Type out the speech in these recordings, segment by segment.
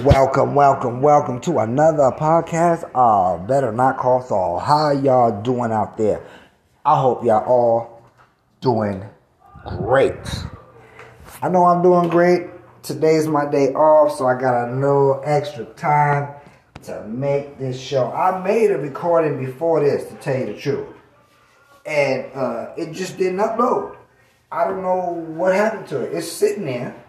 Welcome, welcome, welcome to another podcast of Better Not Call Saul. How y'all doing out there? I hope y'all all doing great. I know I'm doing great. Today's my day off, so I got a little extra time to make this show. I made a recording before this, to tell you the truth, and uh, it just didn't upload. I don't know what happened to it. It's sitting there,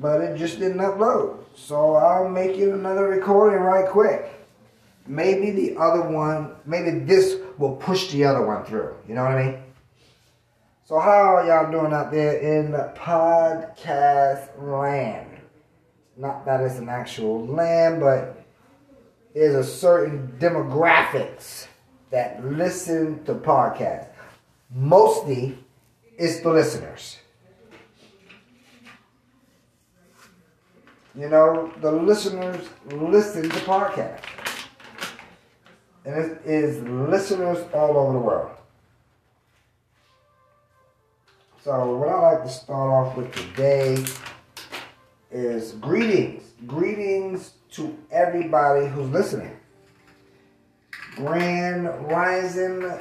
but it just didn't upload. So I'll make you another recording right quick. Maybe the other one, maybe this will push the other one through. You know what I mean? So how are y'all doing out there in the podcast land? Not that it's an actual land, but there's a certain demographics that listen to podcasts. Mostly, it's the listeners. You know, the listeners listen to podcasts. And it is listeners all over the world. So, what I like to start off with today is greetings. Greetings to everybody who's listening. Grand rising,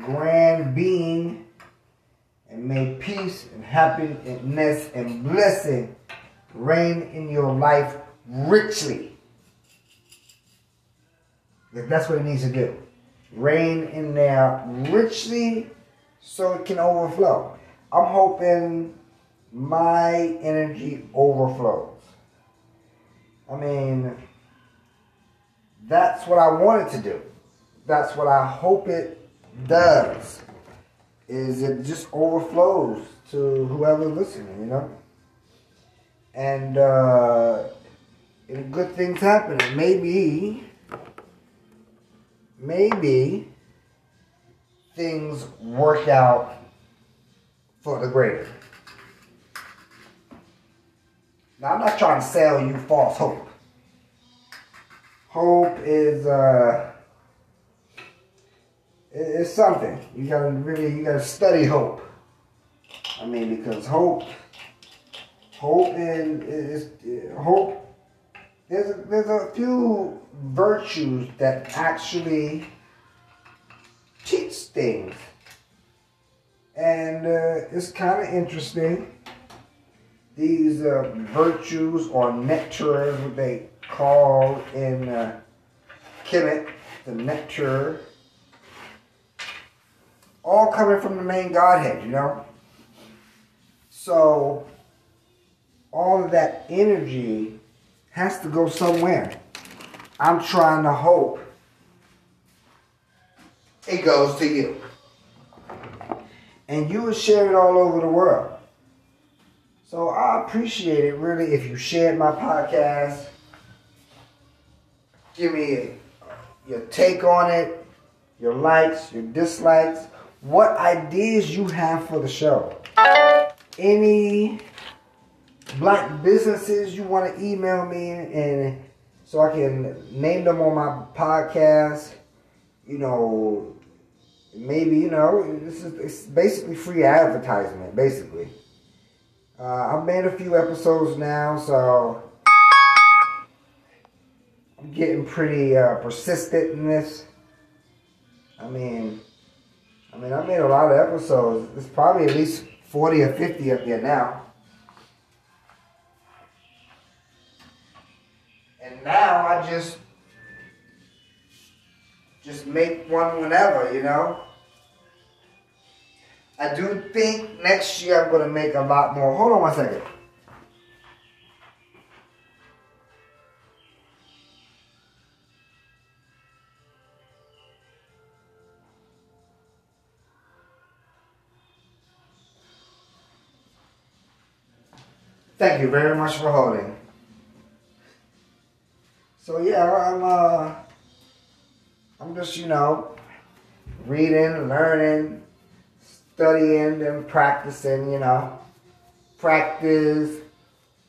grand being, and may peace and happiness and blessing reign in your life richly. That's what it needs to do. Reign in there richly so it can overflow. I'm hoping my energy overflows. I mean, that's what I want it to do. That's what I hope it does. Is it just overflows to whoever's listening, you know? And uh, good things happen. Maybe, maybe things work out for the greater. Now, I'm not trying to sell you false hope. Hope is uh, it's something you gotta really you gotta study hope. I mean, because hope, hope and is hope. There's a, there's a few virtues that actually teach things. And uh, it's kind of interesting. These uh, virtues or nectar, what they call in uh, Kemet, the nectar, all coming from the main Godhead, you know? So, all of that energy has to go somewhere. I'm trying to hope it goes to you. And you will share it all over the world. So I appreciate it really if you shared my podcast. Give me your take on it, your likes, your dislikes, what ideas you have for the show. Any black businesses you want to email me and so I can name them on my podcast. You know, maybe you know this is it's basically free advertisement. Basically, uh, I've made a few episodes now, so I'm getting pretty uh, persistent in this. I mean, I mean, I made a lot of episodes. There's probably at least forty or fifty up there now. And now I just just make one whenever, you know. I do think next year I'm gonna make a lot more. Hold on one second. Thank you very much for holding. So yeah, I'm uh I'm just, you know, reading, learning, studying and practicing, you know. Practice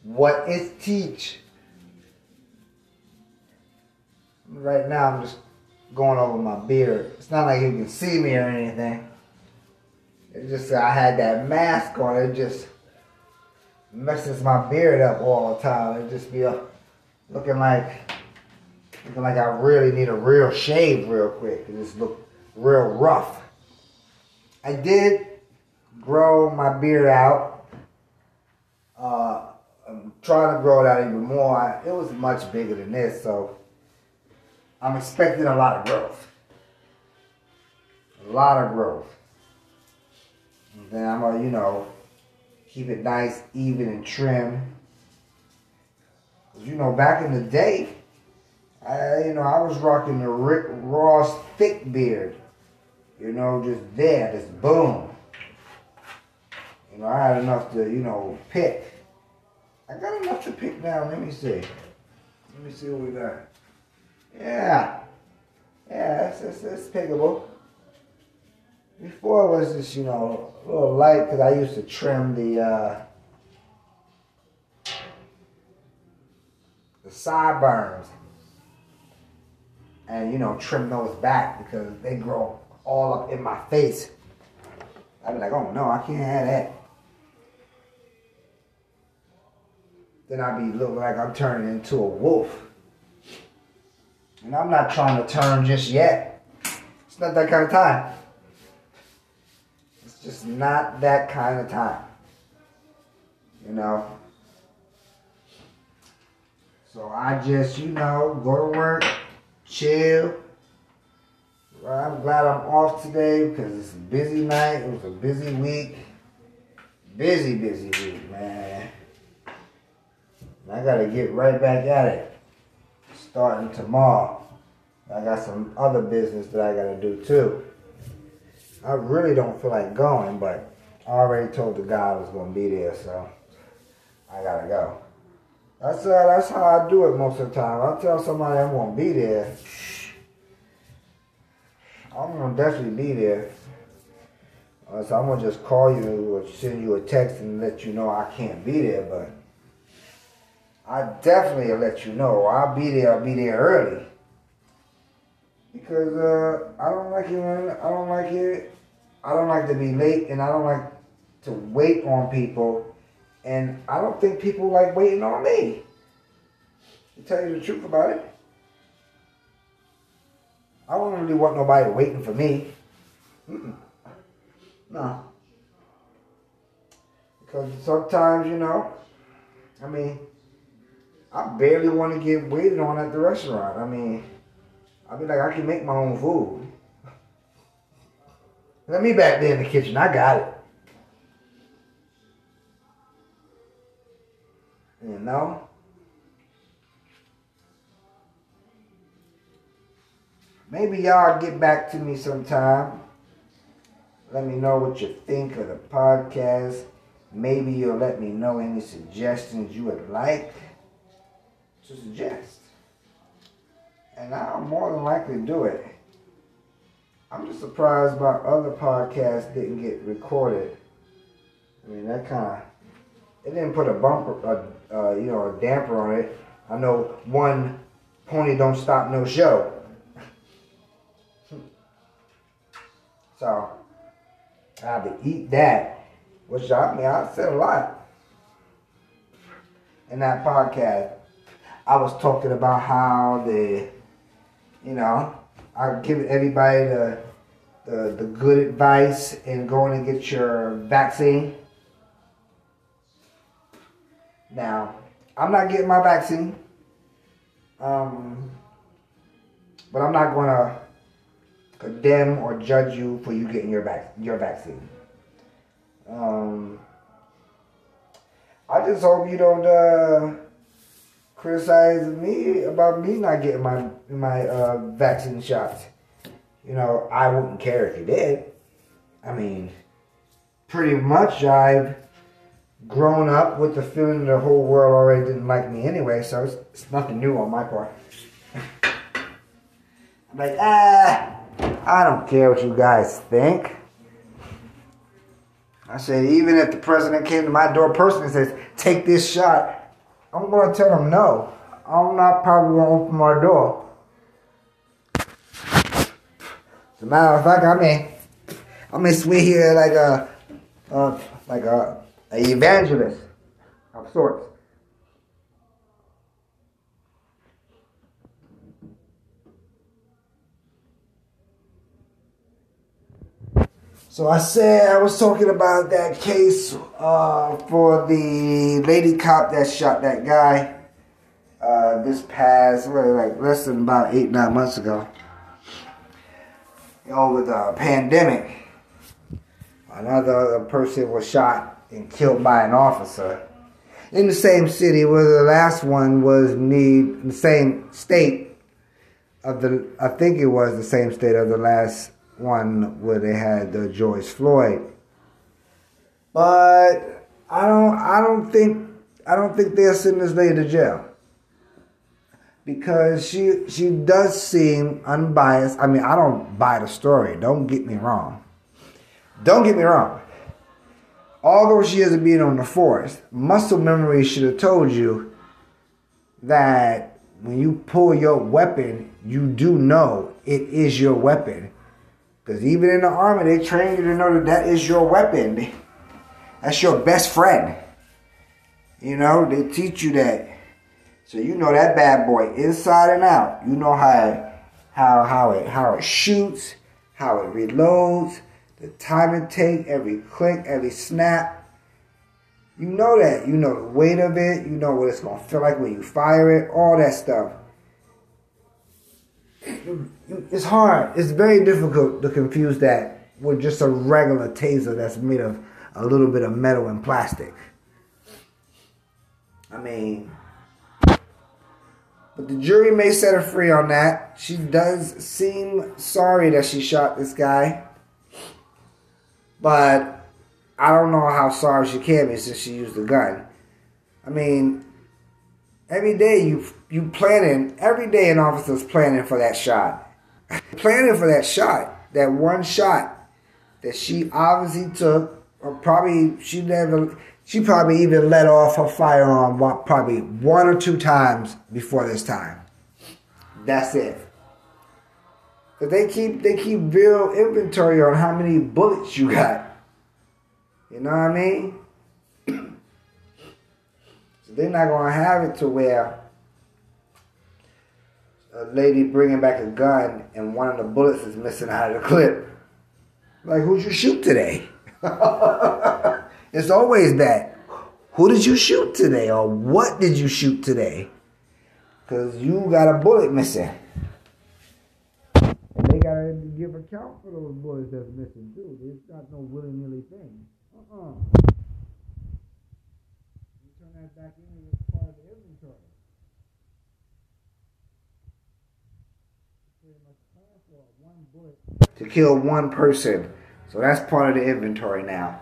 what is teach. Right now I'm just going over my beard. It's not like you can see me or anything. It's just I had that mask on. It just messes my beard up all the time. It just be uh, looking like looking like I really need a real shave real quick. It just look real rough. I did grow my beard out. Uh, I'm trying to grow it out even more. I, it was much bigger than this, so I'm expecting a lot of growth. A lot of growth. And then I'm gonna, you know, keep it nice, even, and trim. You know, back in the day, I, you know, I was rocking the Rick Ross thick beard. You know, just there, just boom. You know, I had enough to, you know, pick. I got enough to pick now. Let me see. Let me see what we got. Yeah. Yeah, it's, it's, pickable. Before it was just, you know, a little light because I used to trim the uh, the sideburns and you know trim those back because they grow all up in my face. I'd be like, oh no, I can't have that. Then I'd be looking like I'm turning into a wolf. And I'm not trying to turn just yet. It's not that kind of time. It's just not that kind of time. You know? So I just, you know, go to work, chill. I'm glad I'm off today because it's a busy night. It was a busy week. Busy, busy week, man. I gotta get right back at it. Starting tomorrow. I got some other business that I gotta do too. I really don't feel like going, but I already told the guy I was gonna be there, so I gotta go. That's uh, that's how I do it most of the time. I tell somebody I'm gonna be there. I'm gonna definitely be there. Uh, so I'm gonna just call you or send you a text and let you know I can't be there, but I definitely let you know. I'll be there. I'll be there early because uh, I don't like it. When, I don't like it. I don't like to be late, and I don't like to wait on people. And I don't think people like waiting on me. To tell you the truth about it. I don't really want nobody waiting for me. Mm-mm. No. Because sometimes, you know, I mean, I barely want to get waited on at the restaurant. I mean, I'll be like, I can make my own food. Let me back there in the kitchen. I got it. You know? Maybe y'all get back to me sometime. Let me know what you think of the podcast. Maybe you'll let me know any suggestions you would like to suggest. And I'll more than likely do it. I'm just surprised my other podcast didn't get recorded. I mean, that kind of, it didn't put a bumper, uh, uh, you know, a damper on it. I know one pony don't stop no show. so, I had to eat that, which I mean, I said a lot in that podcast. I was talking about how the, you know, I give everybody the, the the good advice in going and get your vaccine. Now, I'm not getting my vaccine, um, but I'm not going to condemn or judge you for you getting your vac- your vaccine. Um, I just hope you don't. Uh, criticize me about me not getting my my uh, vaccine shots. You know, I wouldn't care if you did. I mean, pretty much I've grown up with the feeling the whole world already didn't like me anyway, so it's, it's nothing new on my part. I'm like, ah, I don't care what you guys think. I said, even if the president came to my door personally and says, take this shot, I'm gonna tell him no. I'm not probably gonna open my door. As a matter of fact, I mean, I may swear here like a, uh, like a, a evangelist. of sorts. So I said I was talking about that case uh, for the lady cop that shot that guy uh, this past, like less than about eight nine months ago, over the pandemic. Another person was shot and killed by an officer in the same city where the last one was made, the same state of the. I think it was the same state of the last one where they had the George Floyd. But I don't I don't think I don't think they'll send this lady to jail. Because she she does seem unbiased. I mean, I don't buy the story. Don't get me wrong. Don't get me wrong. Although she hasn't been on the force, muscle memory should have told you that when you pull your weapon, you do know it is your weapon because even in the army, they train you to know that that is your weapon. That's your best friend. You know, they teach you that. So you know that bad boy inside and out. You know how how how it how it shoots, how it reloads, the time it takes, every click, every snap. You know that. You know the weight of it. You know what it's gonna feel like when you fire it. All that stuff it's hard. It's very difficult to confuse that with just a regular taser that's made of a little bit of metal and plastic. I mean, but the jury may set her free on that. She does seem sorry that she shot this guy. But I don't know how sorry she can be since she used the gun. I mean, every day you you planning every day an officer's planning for that shot. Planning for that shot that one shot that she obviously took or probably she never she probably even let off her firearm probably one or two times before this time. That's it they keep they keep real inventory on how many bullets you got you know what i mean so they're not to have it to where a lady bringing back a gun and one of the bullets is missing out of the clip. Like, who'd you shoot today? it's always that. Who did you shoot today? Or what did you shoot today? Because you got a bullet missing. Got to give account for those bullets that's missing, too. It's not no willy nilly thing. Uh uh-uh. uh. turn that back in as part of the inventory. to kill one person. So that's part of the inventory now.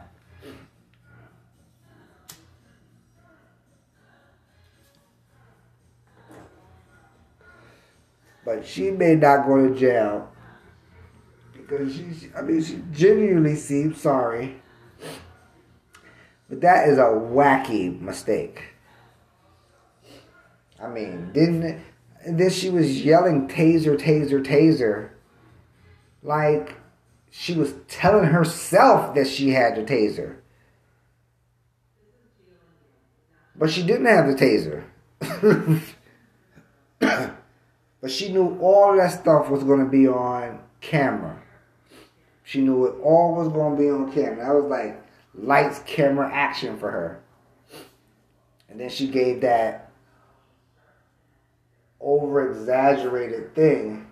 But she may not go to jail because she, I mean, she genuinely seems sorry. But that is a wacky mistake. I mean, didn't then she was yelling taser, taser, taser. Like she was telling herself that she had the taser. But she didn't have the taser. but she knew all that stuff was going to be on camera. She knew it all was going to be on camera. That was like lights, camera, action for her. And then she gave that over exaggerated thing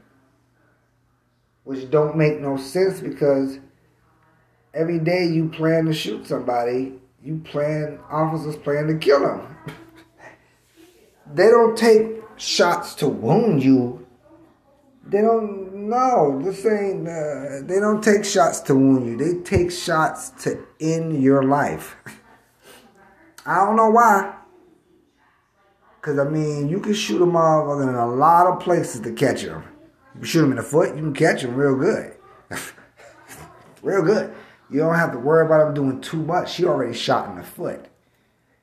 which don't make no sense because every day you plan to shoot somebody you plan officers plan to kill them they don't take shots to wound you they don't know this ain't uh, they don't take shots to wound you they take shots to end your life i don't know why because, I mean, you can shoot a motherfucker in a lot of places to catch him. You shoot him in the foot, you can catch him real good. real good. You don't have to worry about him doing too much. He already shot in the foot.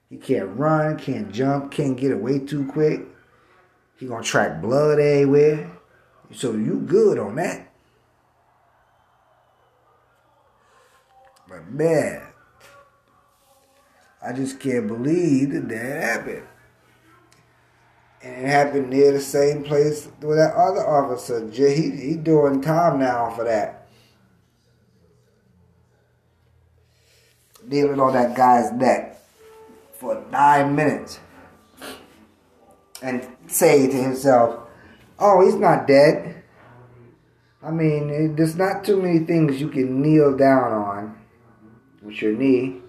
He can't run, can't jump, can't get away too quick. He gonna track blood everywhere. So you good on that. But man, I just can't believe that that happened. And it happened near the same place where that other officer. He he doing time now for that. Kneeling on that guy's neck for nine minutes and saying to himself, "Oh, he's not dead." I mean, there's not too many things you can kneel down on with your knee,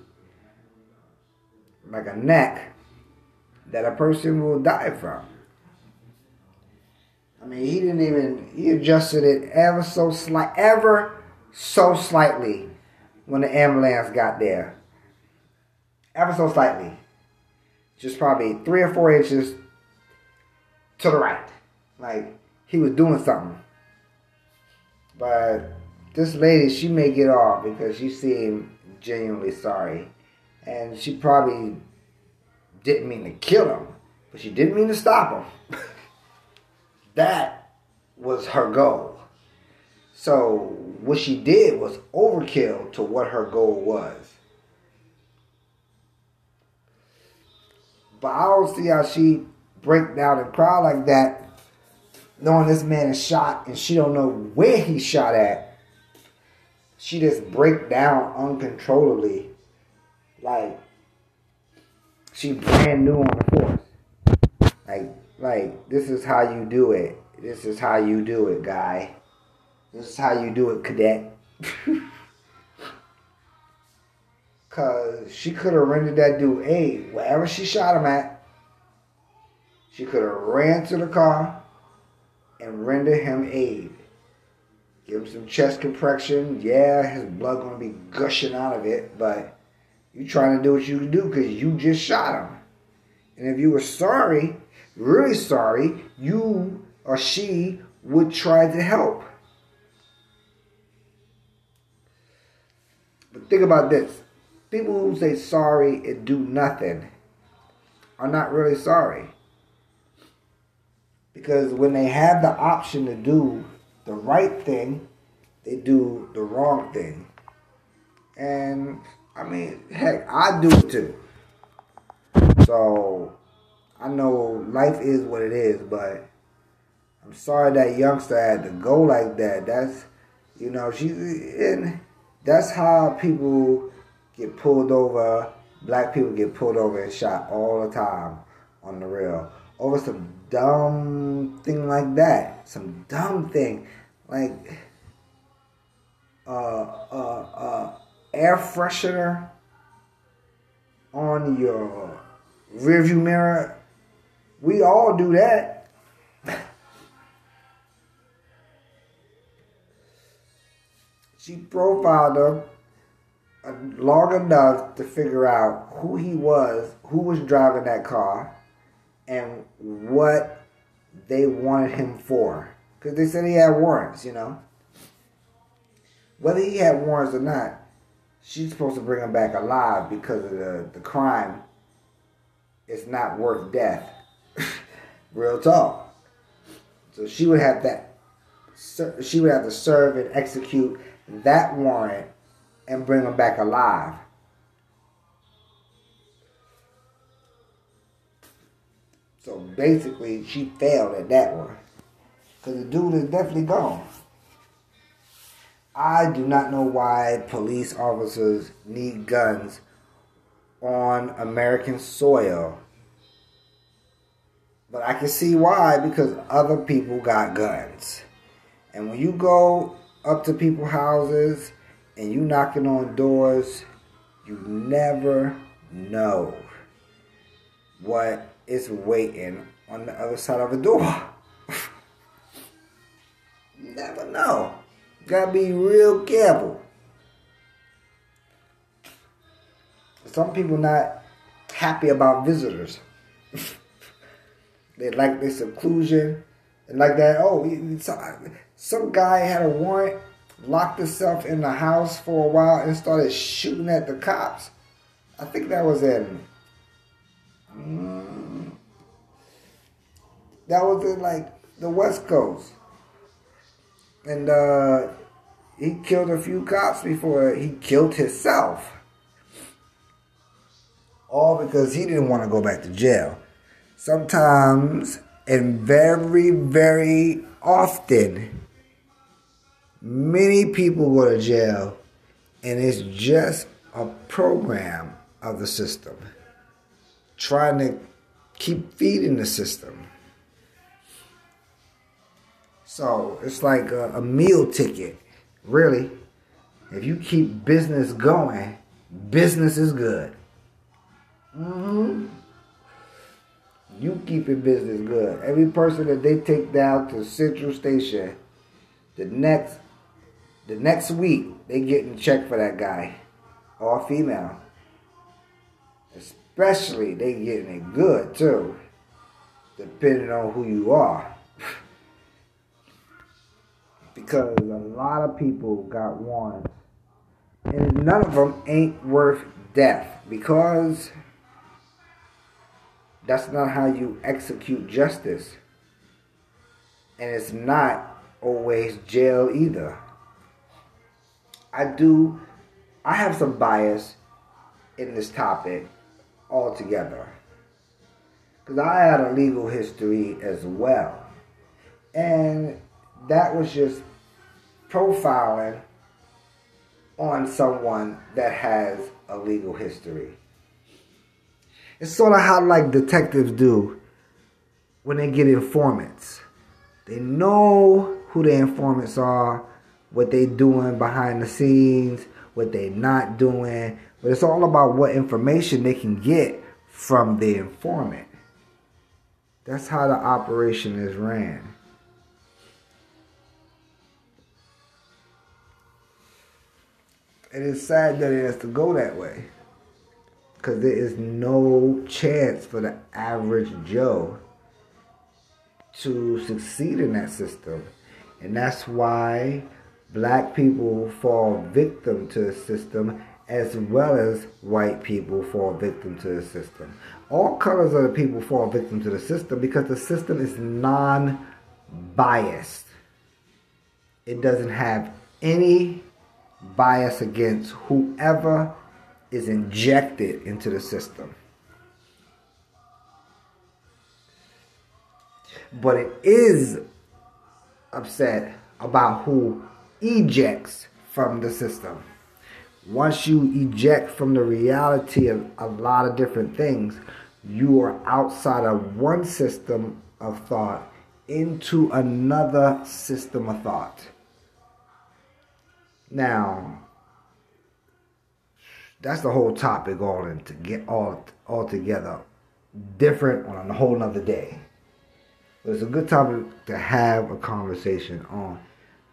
like a neck, that a person will die from. I mean, he didn't even, he adjusted it ever so slight, ever so slightly when the ambulance got there. Ever so slightly. Just probably three or four inches to the right. Like, he was doing something. But this lady, she may get off because she seemed genuinely sorry. And she probably didn't mean to kill him, but she didn't mean to stop him. that was her goal. So what she did was overkill to what her goal was. But I don't see how she break down and cry like that knowing this man is shot and she don't know where he shot at, she just break down uncontrollably. Like she brand new on the force. Like like this is how you do it. This is how you do it, guy. This is how you do it, cadet. Cause she could have rendered that dude aid wherever she shot him at. She could have ran to the car and render him aid. Give him some chest compression. Yeah, his blood gonna be gushing out of it, but you trying to do what you can do because you just shot him. And if you were sorry, really sorry, you or she would try to help. But think about this. People who say sorry and do nothing are not really sorry. Because when they have the option to do the right thing, they do the wrong thing. And I mean, heck, I do it too. So I know life is what it is, but I'm sorry that youngster had to go like that. That's you know, she's and that's how people get pulled over. Black people get pulled over and shot all the time on the rail over some dumb thing like that. Some dumb thing like uh uh uh air freshener on your rearview mirror. We all do that. she profiled him long enough to figure out who he was, who was driving that car, and what they wanted him for. Because they said he had warrants, you know. Whether he had warrants or not, she's supposed to bring him back alive because of the, the crime. It's not worth death. Real talk. So she would have that. She would have to serve and execute that warrant and bring him back alive. So basically, she failed at that one. Because the dude is definitely gone. I do not know why police officers need guns on American soil. But I can see why because other people got guns. And when you go up to people's houses and you knocking on doors, you never know what is waiting on the other side of the door. Never know. Gotta be real careful. Some people not happy about visitors. they like their seclusion and like that. Oh, some guy had a warrant, locked himself in the house for a while, and started shooting at the cops. I think that was in. Um, that was in like the West Coast. And uh, he killed a few cops before he killed himself. All because he didn't want to go back to jail. Sometimes and very, very often, many people go to jail and it's just a program of the system trying to keep feeding the system. So it's like a, a meal ticket, really. If you keep business going, business is good. Mm-hmm. You keeping business good. Every person that they take down to Central Station, the next the next week they getting checked for that guy. All female. Especially they getting it good too. Depending on who you are. Because a lot of people got warrants. And none of them ain't worth death. Because that's not how you execute justice. And it's not always jail either. I do, I have some bias in this topic altogether. Because I had a legal history as well. And that was just profiling on someone that has a legal history. It's sort of how like detectives do when they get informants. They know who the informants are, what they doing behind the scenes, what they not doing, but it's all about what information they can get from the informant. That's how the operation is ran. It is sad that it has to go that way because there is no chance for the average Joe to succeed in that system. And that's why black people fall victim to the system as well as white people fall victim to the system. All colors of the people fall victim to the system because the system is non biased. It doesn't have any bias against whoever is injected into the system. But it is upset about who ejects from the system. Once you eject from the reality of a lot of different things, you are outside of one system of thought into another system of thought. Now, that's the whole topic all in to get all all together different on a whole nother day. But it's a good topic to have a conversation on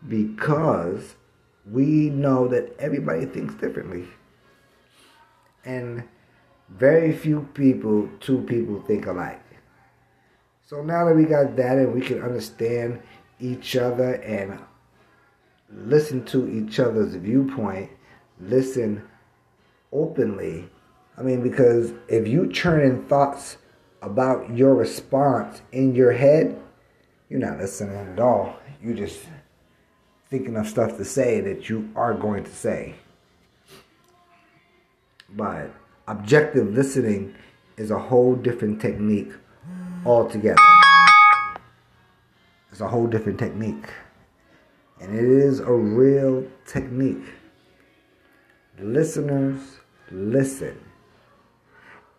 because we know that everybody thinks differently. And very few people, two people think alike. So now that we got that and we can understand each other and listen to each other's viewpoint, listen openly. I mean, because if you churn in thoughts about your response in your head, you're not listening at all. You just thinking of stuff to say that you are going to say. But objective listening is a whole different technique altogether. It's a whole different technique. And it is a real technique. Listeners listen.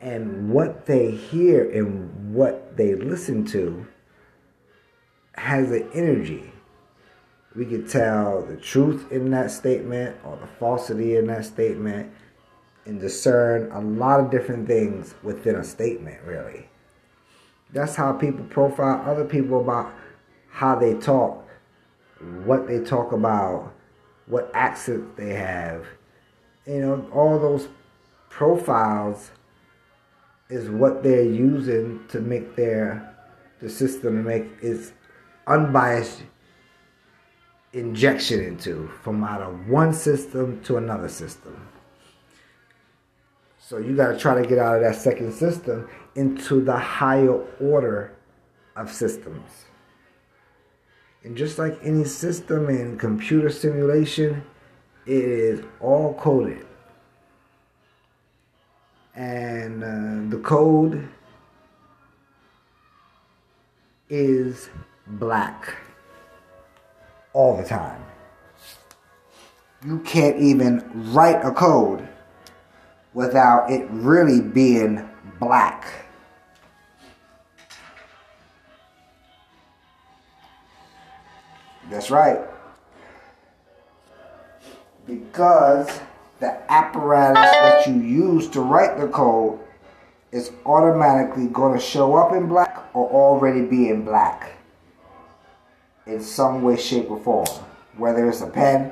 And what they hear and what they listen to has an energy. We can tell the truth in that statement or the falsity in that statement and discern a lot of different things within a statement, really. That's how people profile other people about how they talk, what they talk about, what accent they have. You know, all those profiles is what they're using to make their the system make its unbiased injection into from out of one system to another system. So you got to try to get out of that second system into the higher order of systems. And just like any system in computer simulation, it is all coded. And uh, the code is black all the time. You can't even write a code without it really being black. That's right. Because the apparatus that you use to write the code is automatically going to show up in black or already be in black in some way, shape, or form. Whether it's a pen,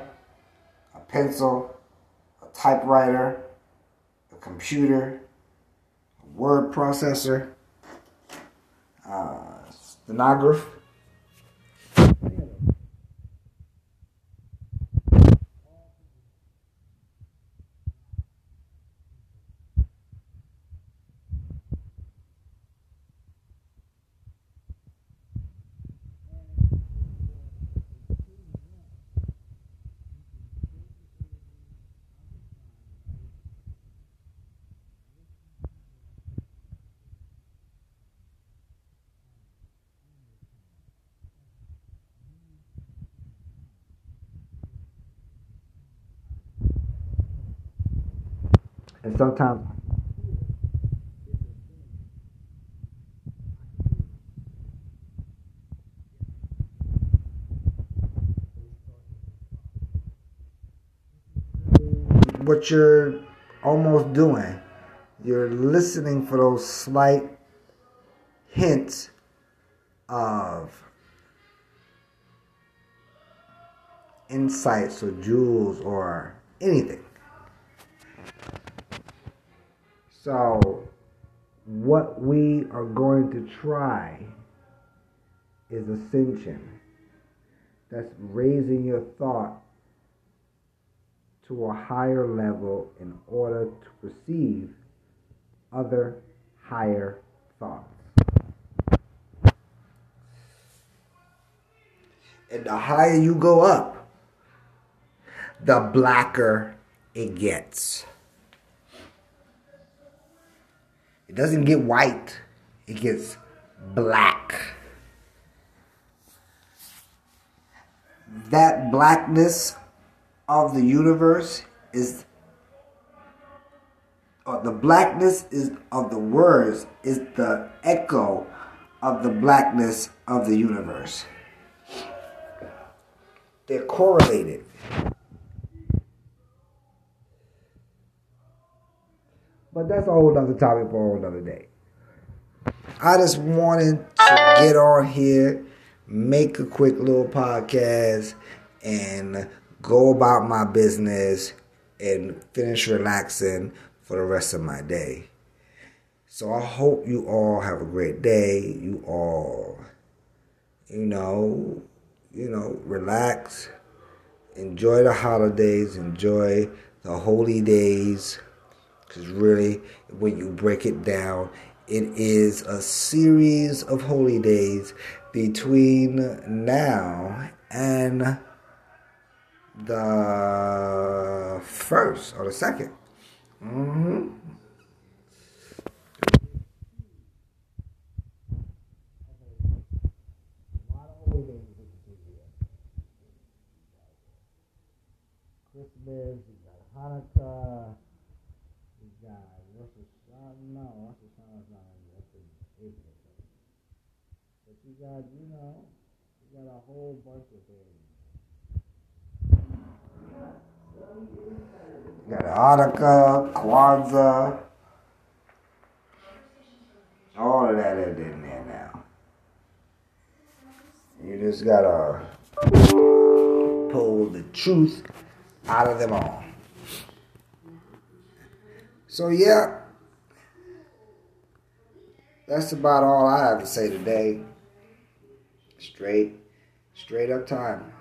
a pencil, a typewriter, a computer, a word processor, uh, stenograph. And sometimes what you're almost doing. You're listening for those slight hints of insights or jewels or anything. So, what we are going to try is ascension. That's raising your thought to a higher level in order to perceive other higher thoughts. And the higher you go up, the blacker it gets. It doesn't get white, it gets black. That blackness of the universe is uh, the blackness is of the words is the echo of the blackness of the universe. They're correlated. But that's a whole other topic for a whole other day. I just wanted to get on here, make a quick little podcast, and go about my business and finish relaxing for the rest of my day. So I hope you all have a great day. You all, you know, you know, relax, enjoy the holidays, enjoy the holy days. Because really, when you break it down, it is a series of holy days between now and the first or the 2nd Mm-hmm. Christmas, you got Hanukkah, no, that's the sign that's not in that's in April. But you got, you know, you got a whole bunch of things. You got Hanukkah, Kwanzaa, all of that is in there now. You just gotta pull the truth out of them all. So yeah, that's about all I have to say today. Straight, straight up time.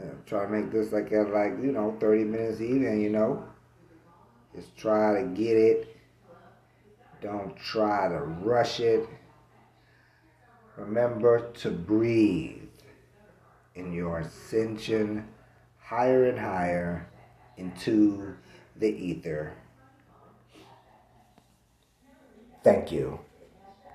Uh, try to make this like at like you know thirty minutes even. You know, just try to get it. Don't try to rush it. Remember to breathe in your ascension higher and higher into the ether. Thank you.